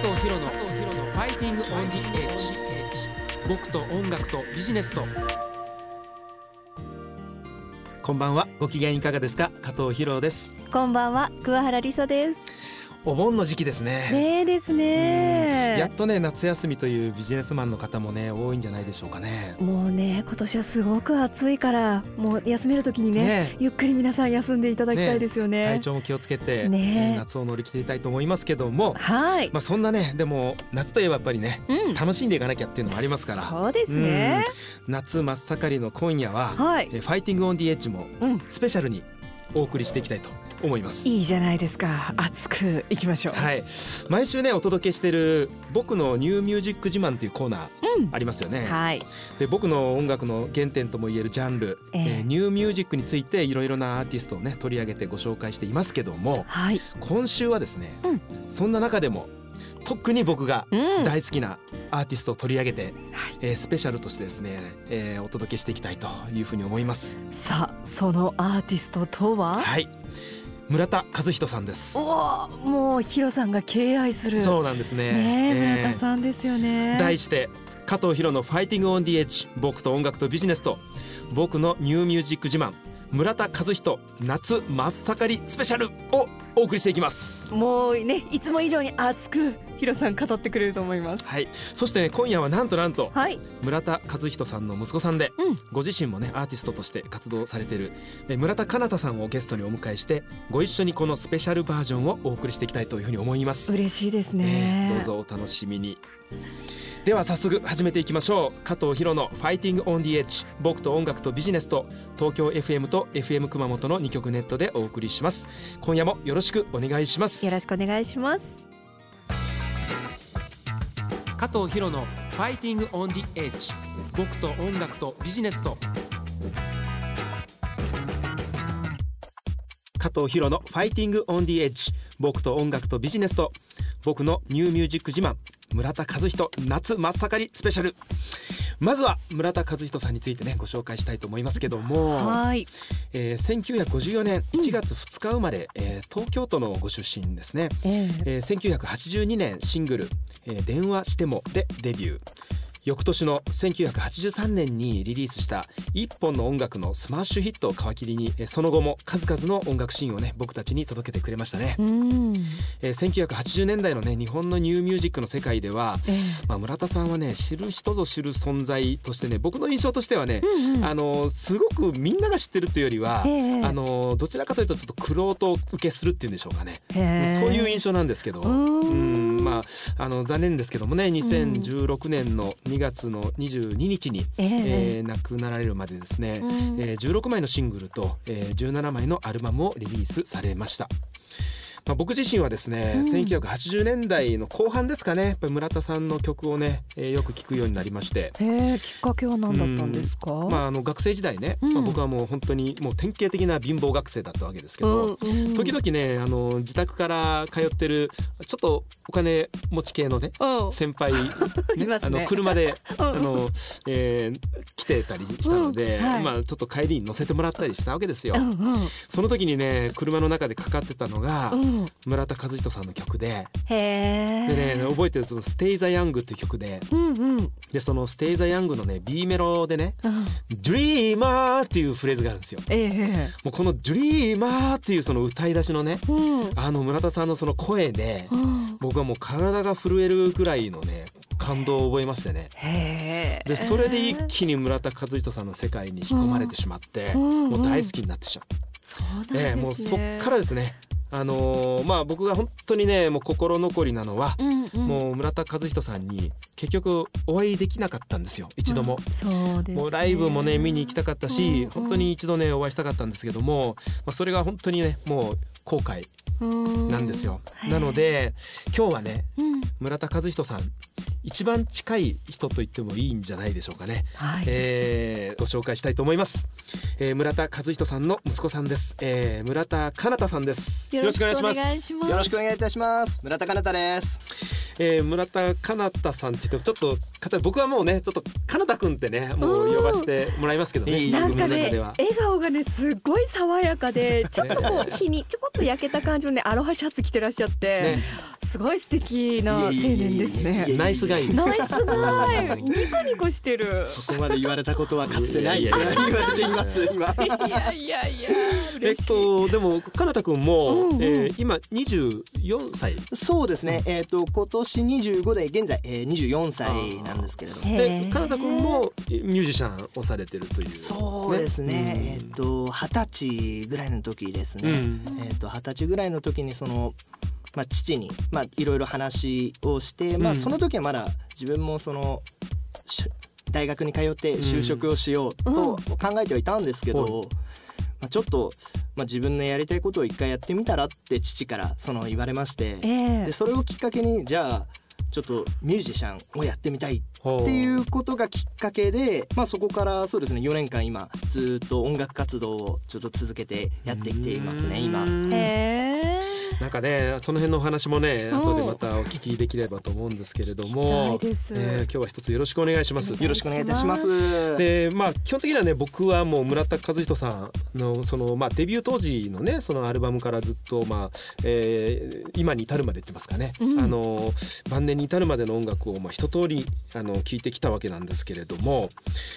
藤博のファイティングオンリーエッジ僕と音楽とビジネスと。こんばんは。ご機嫌いかがですか？加藤博です。こんばんは。桑原理沙です。お盆の時期ですね。ねえですね。やっとね夏休みというビジネスマンの方もね多いんじゃないでしょうかね。もうね今年はすごく暑いからもう休める時にねねゆっくり皆さん休んでいただきたいですよね。体調も気をつけて、ねえ。ー夏を乗り切っていたいと思いますけどもはい、まあそんなねでも夏といえばやっぱりねうん。楽しんでいかなきゃっていうのもありますから。そうですね。夏真っ盛りの今夜は、はい。えーファイティングオンディエッジもうん。スペシャルにお送りしていきたいと思います。いいじゃないですか。熱くいきましょう。はい、毎週ねお届けしている僕のニューミュージック自慢というコーナーうん。ありますよね。はい。で僕の音楽の原点ともいえるジャンル、ええ。えーニューミュージックについていろいろなアーティストをね取り上げてご紹介していますけどもはい。今週はですね、うん。そんな中でも特に僕がうん。大好きなアーティストを取り上げて、えースペシャルとしてですね、えーお届けしていきたいというふうに思います。さあそのアーティストとは？はい村田和人さんです。おーもうヒロさんが敬愛するそうなんですね。ねええー村田さんですよね題して加藤博のファイティングオンディエッジ僕と音楽とビジネスと僕のニューミュージック自慢村田和人夏真っ盛りスペシャルをお送りしていきます。もうねいつも以上に熱くヒロさん語ってくれると思います。はい、そしてね今夜はなんとなんとはい。村田和人さんの息子さんで、うん。ご自身もねアーティストとして活動されているえ村田かなたさんをゲストにお迎えしてご一緒にこのスペシャルバージョンをお送りしていきたいというふうに思います。嬉しいですえねーどうぞお楽しみにでは早速始めていきましょう。加藤博の「ファイティングオンディエッジ僕と音楽とビジネスと東京 FM と FM 熊本の2曲ネットでお送りします。今夜もよろしくお願いします。よろしくお願いします。加藤博の「ファイティングオンディエッジ僕と音楽とビジネスと。加藤博の「ファイティングオンディエッジ僕と音楽とビジネスと。僕のニューミュージック自慢村田和人夏真っ盛りスペシャル。まずは村田和人さんについてねご紹介したいと思いますけども、はい。えー、1954年1月2日生まれ、えー東京都のご出身ですね、ええ。えー、1982年シングル「えー電話しても」でデビュー翌年の1983年にリリースした一本の音楽のスマッシュヒットを皮切りにえーその後も数々の音楽シーンをね僕たちに届けてくれましたね、うん。えー、1980年代のね日本のニューミュージックの世界では、えまあ、村田さんはね知る人ぞ知る存在としてね僕の印象としてはねえ、うんうん。あのすごくみんなが知ってるというよりは、ええ。あのどちらかというとちょっと苦労と受けするっていうんでしょうかね、そういう印象なんですけど。うんまああの残念ですけどもね2016年の2月の22日に、ええ。えー亡くなられるまでですね、うん。えー16枚のシングルと、えー17枚のアルバムをリリースされました。まあ、僕自身はですね、うん。1980年代の後半ですかね。やっぱり村田さんの曲をね、えーよく聴くようになりましへて、えきっかけは何だったんですか？まあ、あの学生時代ね、うん。まあ、僕はもう本当にもう典型的な貧乏学生だったわけですけど、うんうん時々ねあの自宅から通ってるちょっとお金持ち系のねうん。先輩、いますね。あの車で、うん。あのえー来てたりしたので、うん。はい。まあ、ちょっと帰りに乗せてもらったりしたわけですよ。うんうん。その時にね車の中でかかってたのが、うん村田和人さんの曲ででね覚えてるその「Stay the Young」っていう曲でうんうん。でその「Stay the Young」のね B メロでねうん「Dreamer」っていうフレーズがあるんですよ。ええもうこの「Dreamer」っていうその歌い出しのねうん。あの村田さんのその声でうん。僕はもう体が震えるぐらいのね感動を覚えましてね。でそれで一気に村田和人さんの世界に引き込まれてしまって、うん。もう大好きになってしまう、そうなんですね。ええもうそっからですねあのーまあ僕が本当にねもう心残りなのは、うんうん。もう村田和人さんに結局お会いできなかったんですよ一度も。うんそうですね。もうライブもね見に行きたかったし、うんうん。本当に一度ねお会いしたかったんですけども、まあ、それが本当にねもう後悔なんですよ。なので今日はねうん。村田和人さん一番近い人と言ってもいいんじゃないでしょうかね、はい。えーご紹介したいと思います、えー村田和人さんの息子さんです、えー村田かなたさんです。よろしくお願いします。よろしくお願いします。よろしくお願いいたします。村田かなたですえー村田かなたさんって言ってちょっと僕はもうねちょっとかなたくんってねもう呼ばせてもらいますけどねなんかね笑顔がねすっごい爽やかでちょっとこう日にちょこっと焼けた感じのねアロハシャツ着てらっしゃって、ね。すごい素敵な青年ですね。ナイスガイ。ですナイスガイ。ニコニコしてる。そこまで言われたことはかつてない。言われています今。いやいやいやえっとでもかなたくんも、うんうん。えー今24歳。そうですね。えっ、と今年25で現在、えー、24歳なんですけれども。へでー。かなたくんもミュージシャンをされてるという、そうですね、えっ、と二十歳ぐらいの時ですね、うん。えっ、と二十歳ぐらいの時にそのまあ父にまあいろいろ話をして、まあうんその時はまだ自分もそのし大学に通って就職をしようと考えてはいたんですけど、うんまあちょっとまあ自分のやりたいことを一回やってみたらって父からその言われまして、ええでそれをきっかけにじゃあちょっとミュージシャンをやってみたいっていうことがきっかけで、まあ、そこからそうですね4年間今ずっと音楽活動をちょっと続けてやってきていますね今。へえなんかねその辺のお話もねうん後でまたお聞きできればと思うんですけれども、えー今日は一つよろしくお願いします。よろしくお願いいたします。でまあ基本的にはね僕はもう村田和人さんのそのまあデビュー当時のねそのアルバムからずっとまあ、えー今に至るまでって言いますかね、うん。あの晩年に至るまでの音楽をまあ一通りあの聞いてきたわけなんですけれども、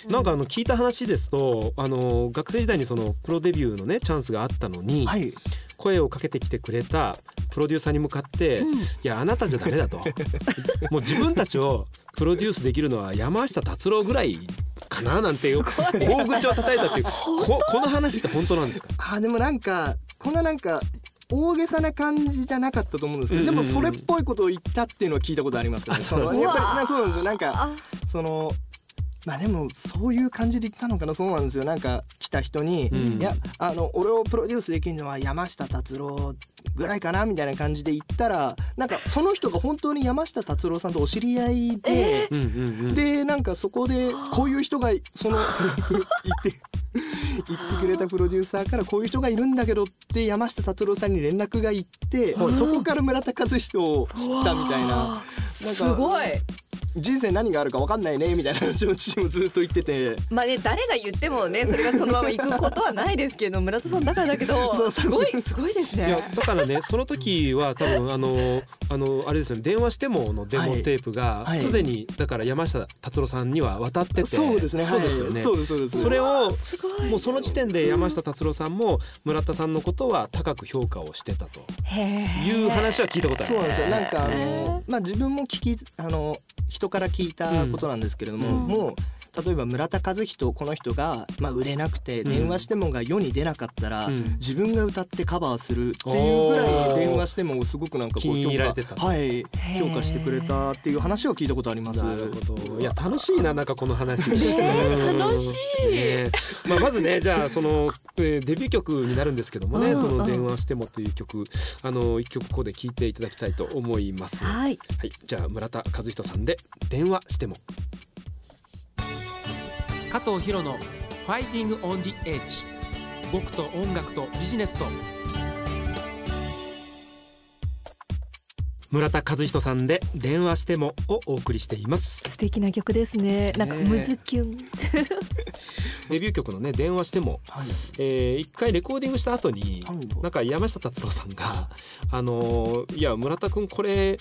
なんかあの聞いた話ですとあの学生時代にそのプロデビューのねチャンスがあったのに、はい、声をかけてきてくれたプロデューサーに向かって、うん。いやあなたじゃダメだと。もう自分たちをプロデュースできるのは山下達郎ぐらいかななんていう大口を叩いたっていうここの話って本当なんですか？あでもなんかこんななんか大げさな感じじゃなかったと思うんですけど、でもそれっぽいことを言ったっていうのは聞いたことありますよね。あそのやっぱりなそうなんですよ。なんかあ。そのまあでもそういう感じで言ったのかなそうなんですよ。なんか来た人に、うん。いやあの俺をプロデュースできるのは山下達郎ぐらいかなみたいな感じで言ったらなんかその人が本当に山下達郎さんとお知り合いで。うんうんうん。でなんかそこでこういう人がそのその言って言ってくれたプロデューサーからこういう人がいるんだけどって山下達郎さんに連絡が行って、はいそこから村田和人を知ったみたいな。なんかすごい人生何があるか分かんないねみたいな話を父もずっと言ってて。まあね誰が言ってもねそれがそのまま行くことはないですけど村田さんだからだけど すごいすごいですいやね。だからね その時は多分あのあのあれですよね電話してものデモテープがはい。すでにだから山下達郎さんには渡ってて。そうですね。そうですよね、はい、そうですそうです。それをもうその時点で山下達郎さんも村田さんのことは高く評価をしてたと。いう話は聞いたことあります。そうなんですよ。なんかあへのまあ自分も聞きあの人から聞いたことなんですけれども、うん。もう例えば村田和人この人が、まあ、売れなくてうん。電話してもが世に出なかったら、うん。自分が歌ってカバーするっていうぐらい電話してもすごくなんかこう評価はい評価してくれたっていう話を聞いたことあります。なるほど。いや楽しいななんかこの話。楽しい。ねまあまずねじゃあその、えーデビュー曲になるんですけどもね「うんその電話しても」という曲あの一曲ここで聴いていただきたいと思います。ははい。いじゃあ村田和人さんで「電話しても」加藤博の「ファイティング・オン・ディ・エッジ」僕と音楽とビジネスと。村田和人さんで「電話しても」をお送りしています。素敵な曲ですね。なんかねえ。むずキュン。デビュー曲のね「電話しても。はい」えー一回レコーディングした後にはい。なんか山下達郎さんが「あのーいや村田君これ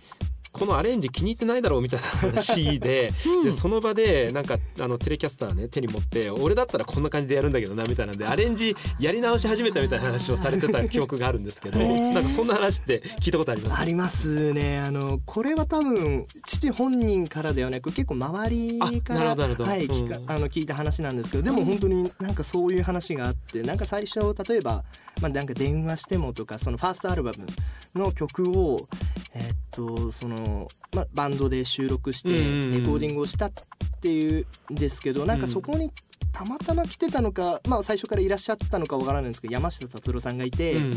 このアレンジ気に入ってないだろう」みたいな話でうん。でその場でなんかあのテレキャスターね手に持って「俺だったらこんな感じでやるんだけどな」みたいなんでアレンジやり直し始めたみたいな話をされてた 記憶があるんですけどなんかそんな話って聞いたことあります？ありますね。あのこれは多分父本人からではなく結構周りからはい、聞うん。かあの聞いた話なんですけどでも本当になんかそういう話があってなんか最初例えば、まあ、なんか電話してもとかそのファーストアルバムの曲をえっとその、まあ、バンドで収録してレコーディングをしたっていうんですけどなんかそこにたまたま来てたのか、まあ、最初からいらっしゃったのかわからないんですけど山下達郎さんがいて。うん。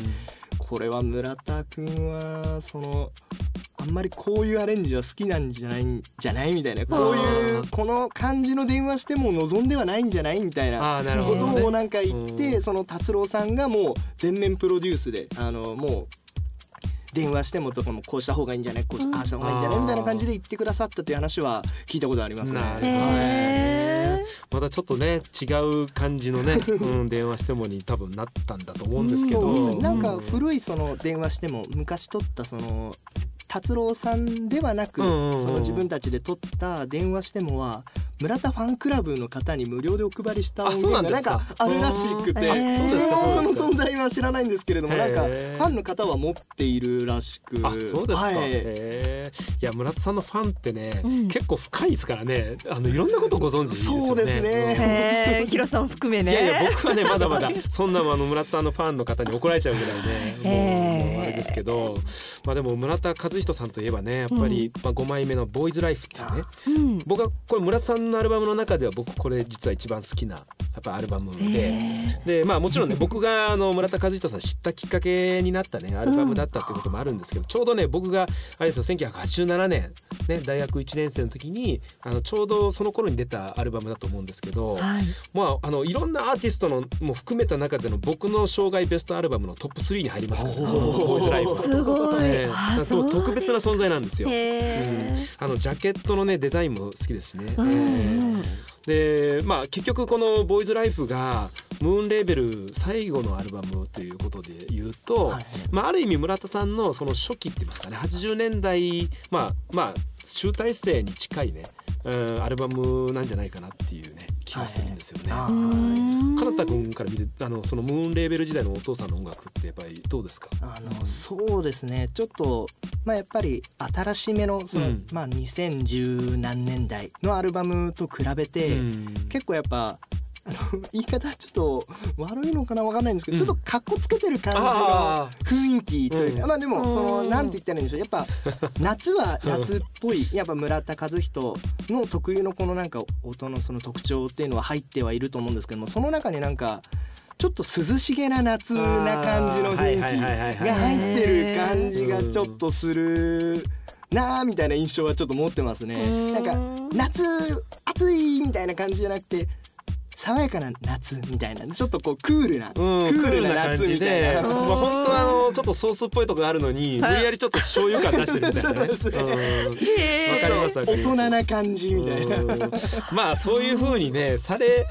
これは村田くんはそのあんまりこういうアレンジは好きなんじゃないんじゃない？みたいなこういあうーこの感じの電話しても望んではないんじゃない？みたいなことをなんか言っうてその達郎さんがもう全面プロデュースであのもう電話してもとかもこうした方がいいんじゃない？こうしうん。ああした方がいいんじゃない？みたいな感じで言ってくださったっていう話は聞いたことありますね。なるほどへねー。またちょっとね違う感じのね、うん、電話してもに多分なったんだと思うんですけど。そうですねなんかうん古いその電話しても昔撮ったその達郎さんではなく、うんうんうん。その自分たちで撮った電話してもは村田ファンクラブの方に無料でお配りした音あそうなん源がなんか。あるらしくて、その存在は知らないんですけれどもなんかファンの方は持っているらしく。あそうですか、はい。いや村田さんのファンってね、うん。結構深いですからね。あのいろんなことご存知ですよね。そうですね。へえ、ヒロさん含めね。いやいや僕はねまだまだそんなあの村田さんのファンの方に怒られちゃうぐらいね。もうあれですけど。まあでも村田和人さんといえばねやっぱり、まあ、5枚目の「ボーイズライフっていうね。うん。僕はこれ村田さんのアルバムの中では僕これ実は一番好きなやっぱアルバムで。へでまあもちろんね僕があの村田和人さん知ったきっかけになったねアルバムだったっていうこともあるんですけど、ちょうどね僕があれですよ1987年ね大学1年生の時にあのちょうどその頃に出たアルバムだと思うんですけど、ーはい。まああのいろんなアーティストのも含めた中での僕の生涯ベストアルバムのトップ3に入りますからね、おーボーイズライフは。すごい。ええあそう特別な存在なんですよ。へえ。あのジャケットのねデザインも好きですしね。うんええでまあ結局この「ボーイズライフがムーンレーベル最後のアルバムということで言うと、はいまあ、ある意味村田さんのその初期って言いますかね80年代まあまあ集大成に近いね、うん、アルバムなんじゃないかなっていうね気がするんですよね。あうーん。かなた君から見てあのそのムーンレーベル時代のお父さんの音楽ってやっぱりどうですか？あのそうですね。ちょっとまあやっぱり新しめのその、うん。まあ2010何年代のアルバムと比べて、うん。結構やっぱあ の言い方ちょっと悪いのかなわかんないんですけど、うん。ちょっとかっこつけてる感じのあ雰囲気というか、うん。まあでもそのうんなんて言ったらいいんでしょう。やっぱ 夏は夏っぽいやっぱ村田和人の特有のこのなんか音のその特徴っていうのは入ってはいると思うんですけどもその中になんかちょっと涼しげな夏な感じの雰囲気が入ってる感じがちょっとするなあみたいな印象はちょっと持ってますね。なんか夏暑いみたいな感じじゃなくて爽やかな夏みたいなちょっとこうクールな、うん、クールな夏みたいな。まあ本当はあのちょっとソースっぽいとこがあるのに、無理やりちょっと醤油感出してるみたいなね。そうです大人な感じみたいな。うん。まあそういう風にねされ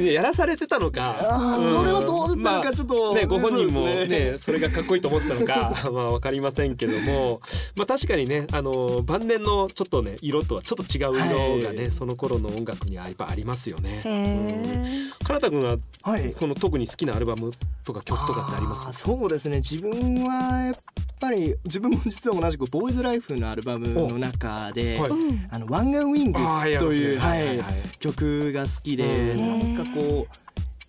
やらされてたのか、それはどうなんかちょっとまあねご本人もねそれがかっこいいと思ったのか まあわかりませんけども。まあ確かにねあの晩年のちょっとね色とはちょっと違う色がね、はい。その頃の音楽にはやっぱありますよね。へうんえ。かなたくんははい。この特に好きなアルバムとか曲とかってあります？そうですね自分はやっぱり自分も実は同じくボーイズライフのアルバムの中で、はいうん。あのワンガンウィングという、ははいいはいはい曲が好きで、うんなんかこう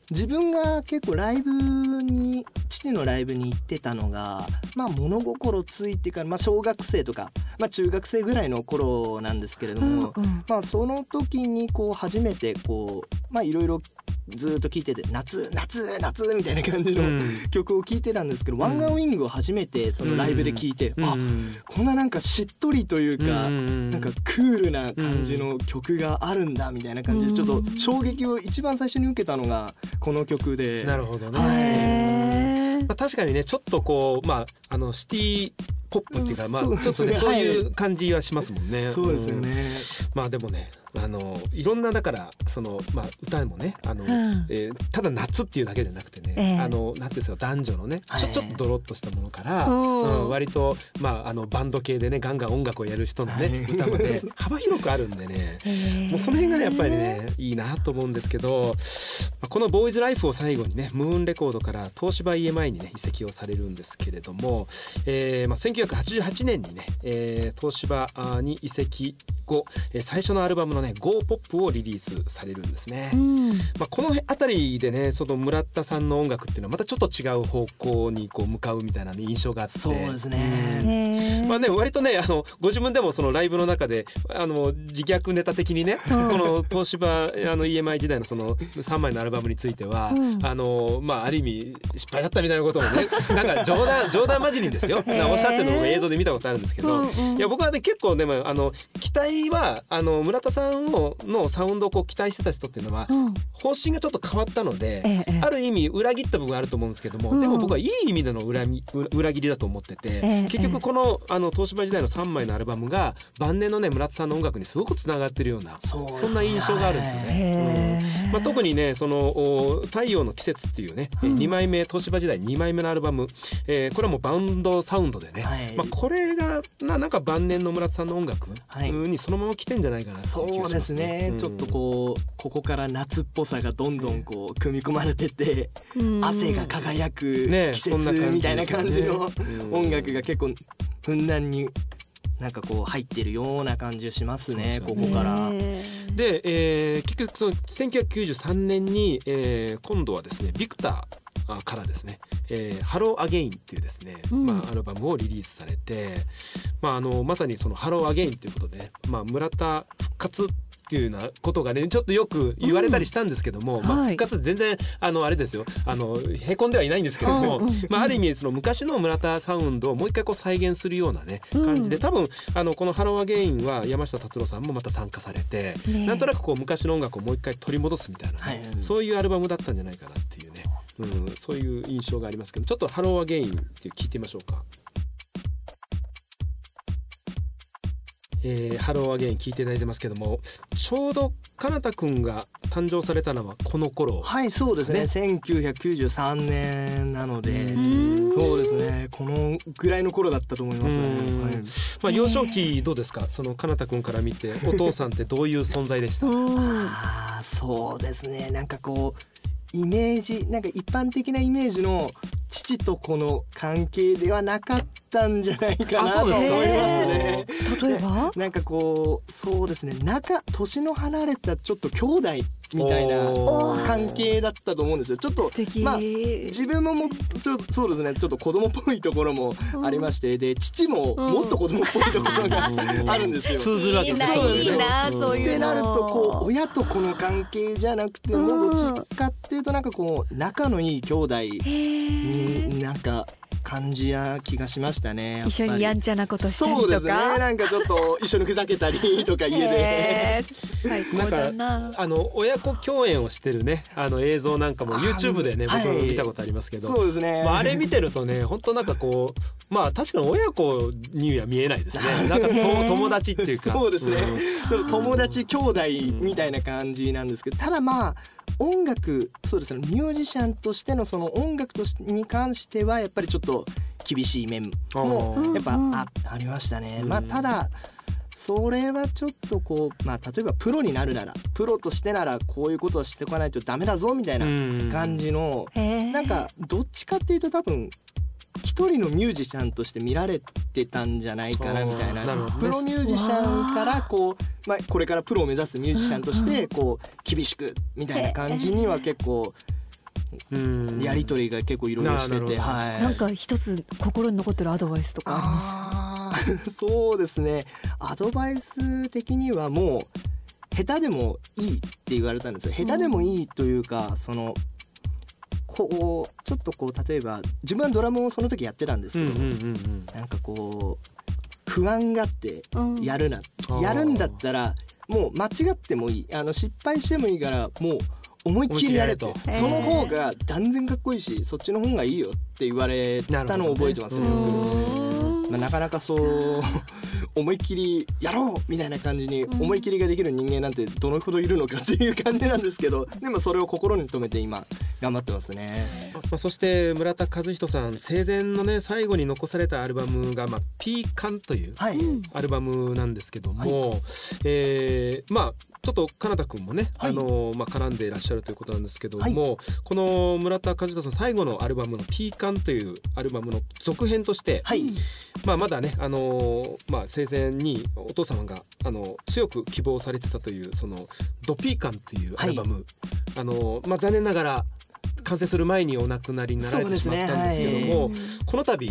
自分が結構ライブに父のライブに行ってたのがまあ物心ついてから、まあ、小学生とか、まあ、中学生ぐらいの頃なんですけれども、うんまあその時にこう初めてこうまあいろいろずっと聴いてて夏夏夏みたいな感じのうん。曲を聴いてたんですけど、ワンガンウィングを初めてそのライブで聴いて、あうん。こんななんかしっとりというか、うんなんかクールな感じの曲があるんだみたいな感じでちょっと衝撃を一番最初に受けたのがこの曲で。なるほどね。まあ、確かにねちょっとこうまああのシティポップっていうかまあちょっとねそういう感じはしますもんね。そうですよんね。まあでもねあのいろんなだからそのまあ歌もねあの、うん。えーただ夏っていうだけじゃなくてね、ええ。あのなんていうんですか男女のねちょはい。ちょっとドロッとしたものから、うん。うん割とまああのバンド系でねガンガン音楽をやる人のね、はい。歌まで幅広くあるんでね。へえ。もうその辺がねやっぱりねいいなと思うんですけど、まあこの「ボーイズライフを最後にねムーンレコードから東芝 EMI にね移籍をされるんですけれども、えーまあ、1988年にね、えー東芝に移籍後、えー最初のアルバムのね「GO ポップをリリースされるんですね。うん。まあ、この辺りでねその村田さんの音楽っていうのはまたちょっと違う方向にこう向かうみたいな、ね、印象があって。そうですね。まあね割とねあのご自分でもそのライブの中であの自虐ネタ的にね、うん。この東芝あの EMI 時代のその3枚のアルバムについては、うん。あのまあある意味失敗だったみたいなこともね なんか冗談冗談交じりにですよ。おっしゃってるのを映像で見たことあるんですけど、うん。うんいや僕はね結構でもあの期待代はあの村田さんをのサウンドをこう期待してた人っていうのはうん。方針がちょっと変わったので、ある意味裏切った部分があると思うんですけども、うんでも僕はいい意味での裏み裏裏切りだと思ってて、ええ結局このあの東芝時代の3枚のアルバムが晩年のね村田さんの音楽にすごくつながってるようなそうですね。そんな印象があるんですよね。まあ、特にねそのお「太陽の季節」っていうね、えうん。2枚目東芝時代2枚目のアルバム、えーこれはもうバウンドサウンドでね、はい。まあ、これがななんか晩年の村田さんの音楽はい。にそのまま来てんじゃないかなっていそうですね、うん。ちょっとこうここから夏っぽさがどんどんこう組み込まれてて、うん。汗が輝くね季そんな感じ節みたいな感じの。音楽が結構ふんだんになんかこう入ってるような感じがしますねね。ここから。で、えー結局その1993年に、えー今度はですねビクターからですね「えー、ハローアゲインっていうですね、うん。まあ、アルバムをリリースされて、まあ、あのまさにその「ハローアゲインということで、まあ、村田復活っていうようなことがねちょっとよく言われたりしたんですけども、まあ、はい。復活全然あのあれですよ。あのへこんではいないんですけども、うんうんまあ、ある意味その昔の村田サウンドをもう一回こう再現するようなねうん。感じで多分あのこの「ハローアゲインは山下達郎さんもまた参加されて、ねなんとなくこう昔の音楽をもう一回取り戻すみたいなね、はい。そういうアルバムだったんじゃないかなっていうね、うん、そういう印象がありますけどちょっと「ハローアゲインって聞いてみましょうか。えー、ハローアゲイン聞いていただいてますけどもちょうどかなたくんが誕生されたのはこの頃。はいそうですね。1993年なのでうん。そうですね。このぐらいの頃だったと思いますね。うん。はい。まあ、幼少期どうですか？そのかなたくんから見てお父さんってどういう存在でした、うんあーそうですね。なんかこうイメージなんか一般的なイメージの父と子の関係ではなかったんじゃないかなと思いますね。例えば？なんかこうそうですね。仲年の離れたちょっと兄弟みたいな関係だったと思うんですよ。ちょっとまあ自分ももそうそうですね。ちょっと子供っぽいところもありまして。で父ももっと子供っぽいところが あるんですよ。通ずるわけですね。ってなるとこう親と子の関係じゃなくてもうどっちかっていうとなんかこう仲のいい兄弟になんか感じや気がしましたね。一緒にやんちゃなことしたりとか。そうですね。なんかちょっと一緒にふざけたりとか家で。へー最高だな。あの親子共演をしてるねあの映像なんかもあ YouTube でねはい。僕も見たことありますけど、そうですね。まあ、あれ見てるとね本当なんかこうまあ確かに親子には見えないですね。なんかと友達っていうか。そうですね。う友達兄弟みたいな感じなんですけど。ただまあ音楽そうですねミュージシャンとしてのその音楽としに関してはやっぱりちょっと厳しい面もやっぱあありましたね。うん。まあただそれはちょっとこうまあ例えばプロになるならプロとしてならこういうことをしておかないとダメだぞみたいなうん。感じのへー。なんかどっちかっていうと多分一人のミュージシャンとして見られてたんじゃないかなみたいな。プロミュージシャンからこう、まあ、これからプロを目指すミュージシャンとしてこう厳しくみたいな感じには結構うん。やり取りが結構いろいろしてて、はい。なんか一つ心に残ってるアドバイスとかあります？そうですね。アドバイス的にはもう下手でもいいって言われたんですよ。下手でもいいというか、そのこうちょっとこう例えば自分はドラムをその時やってたんですけど、うんうんうんうん。なんかこう不安があってうん。やるな、ー。やるんだったらもう間違ってもいい。あの失敗してもいいからもう思いっきりやれと。その方が断然かっこいいしそっちの方がいいよって言われたのを覚えてますねまあ、なかなかそう思いっきりやろうみたいな感じに思いっきりができる人間なんてどのほどいるのかっていう感じなんですけど でもそれを心に留めて今頑張ってますね。まあ、そして村田和人さん生前のね最後に残されたアルバムが「まあ、ピーカン」というアルバムなんですけども、えーまあちょっとかなたくんもね、はい。あのまあ、絡んでいらっしゃるということなんですけども、この村田和人さん最後のアルバムの「ピーカン」というアルバムの続編として、はい、まあ、まだね、あのーまあ、生前にお父様が、あの強く希望されてたというその「ドピーカン」というアルバム、あのーまあ、残念ながら完成する前にお亡くなりになられてしまったんですけども、この度、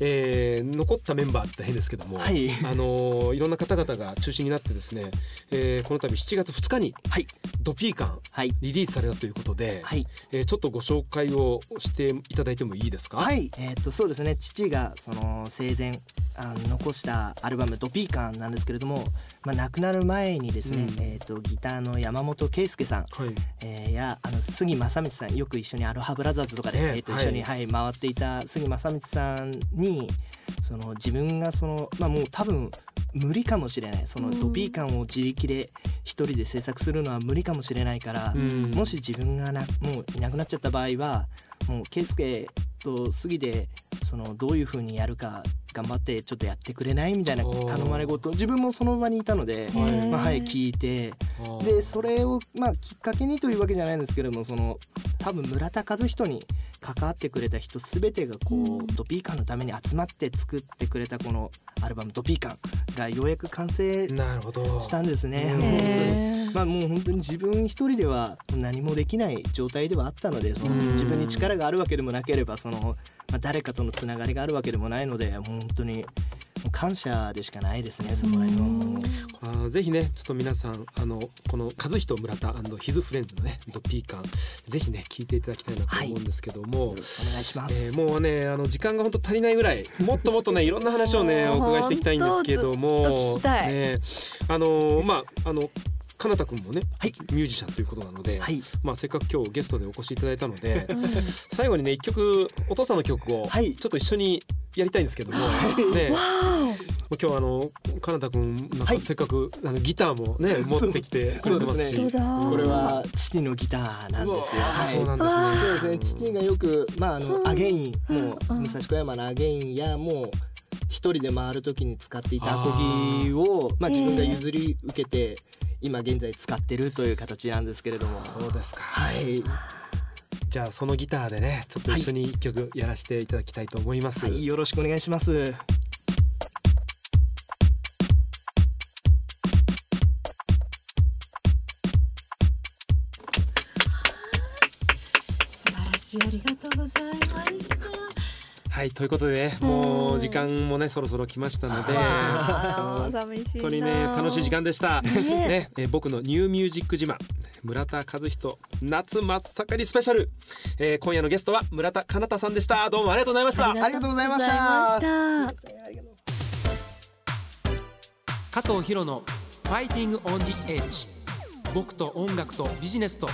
えー残ったメンバーって変ですけども、はい。あのーいろんな方々が中心になってですね、えーこの度7月2日にはい「ドピーカンはい」リリースされたということで、はい。えーちょっとご紹介をしていただいてもいいですか、はい、えーっとそうですね。父がその生前あの残したアルバム「ドピーカン」なんですけれども、まあ、亡くなる前にですね、うん。えー、とギターの山本圭介さん、はい。えーやあの杉正道さんよく一緒にアロハブラザーズとかで、ね。えー、と一緒に、はい回っていた杉正道さんにその自分がその、まあ、もう多分無理かもしれない。そのうん。ドピーカンを自力で一人で制作するのは無理かもしれないから、うん。もし自分がなもういなくなっちゃった場合はもう圭介と杉でそのどういう風にやるか頑張ってちょっとやってくれないみたいな頼まれ事自分もその場にいたので、はい。まあ、はい聞いてでそれをまあきっかけにというわけじゃないんですけれどもその多分村田和人に関わってくれた人全てがこう、うんドピーカンのために集まって作ってくれたこのアルバム「ドピーカン」がようやく完成なるほど。したんですね。まあもう本当に自分一人では何もできない状態ではあったのでそのうん。自分に力があるわけでもなければその、まあ、誰かとのつながりがあるわけでもないのでもう本当に感謝でしかないですねそこら辺は。もう。あーぜひねちょっと皆さんあのこの和人村田ヒズフレンズのねドピーカンぜひね聞いていただきたいなと思うんですけども、よろしくお願いします。えーもうねあの時間が本当足りないぐらいもっともっとねいろんな話をねお伺いしていきたいんですけど 本もねあのーまああのかなたくんもね、はい。ミュージシャンということなので、はい、まあせっかく今日ゲストでお越しいただいたのでうん。最後にね一曲お父さんの曲をはい。ちょっと一緒にやりたいんですけども、ね。わ今日あのかなたくんなんはい。かせっかく、あのギターもね 持ってきてくれてますし、これは父のギターなんですよ。そうなんですね。そうですね。父がよく、まあ、あのうん。アゲインもう武蔵小山のアゲインやもう一人で回る時に使っていたアコギをまあ、自分が譲り受けて今現在使ってるという形なんですけれどもそうですか。はい、じゃあそのギターでねちょっと一緒に一曲やらせていただきたいと思います。はい、よろしくお願いします素晴らしいありがはいということでねもう時間もねそろそろ来ましたので。わあ寂しいな本当にね楽しい時間でした。ねね、えー僕のニューミュージック自慢村田和人夏真っ盛りスペシャル、えー今夜のゲストは村田かなたさんでした。どうもありがとうございました。ありがとうございましたありがとうございました加藤博のファイティングオンジエッジ僕と音楽とビジネスと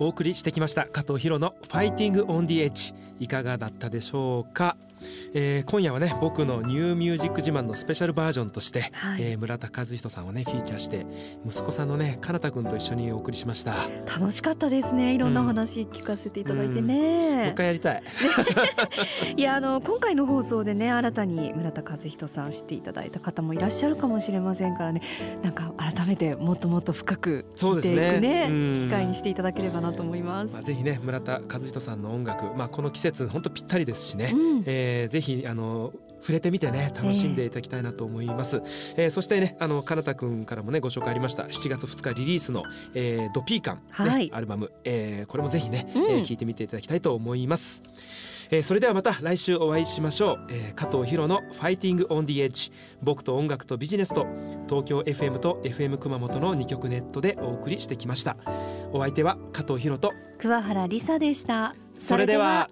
お送りしてきました加藤博のファイティングオンディエッジいかがだったでしょうか、えー今夜はね僕のニューミュージック自慢のスペシャルバージョンとして、はい。えー村田和人さんをねフィーチャーして息子さんのねかなたくんと一緒にお送りしました。も楽しかったですね。いろんなお話聞かせていただいてうね一、回やりたい。いやあの今回の放送でね新たに村田和人さん知っていただいた方もいらっしゃるかもしれませんからね。なんか改めてもっともっと深く聞いていくねねうん。機会にしていただければなと思います。まあ、。ぜひね村田和人さんの音楽、まあ、この季節本当ぴったりですしね、うん。えーぜひあの触れてみてね楽しんでいただきたいなと思います、えーそしてねあのかなたくんからもねご紹介ありました7月2日リリースの、えードピーカン、ねはい。アルバム、えーこれもぜひね、うん。えー聞いてみていただきたいと思います、えーそれではまた来週お会いしましょう、えー加藤博のファイティングオンディエッジ僕と音楽とビジネスと東京 FM と FM 熊本の2曲ネットでお送りしてきました。お相手は加藤博と桑原理沙でした。それでは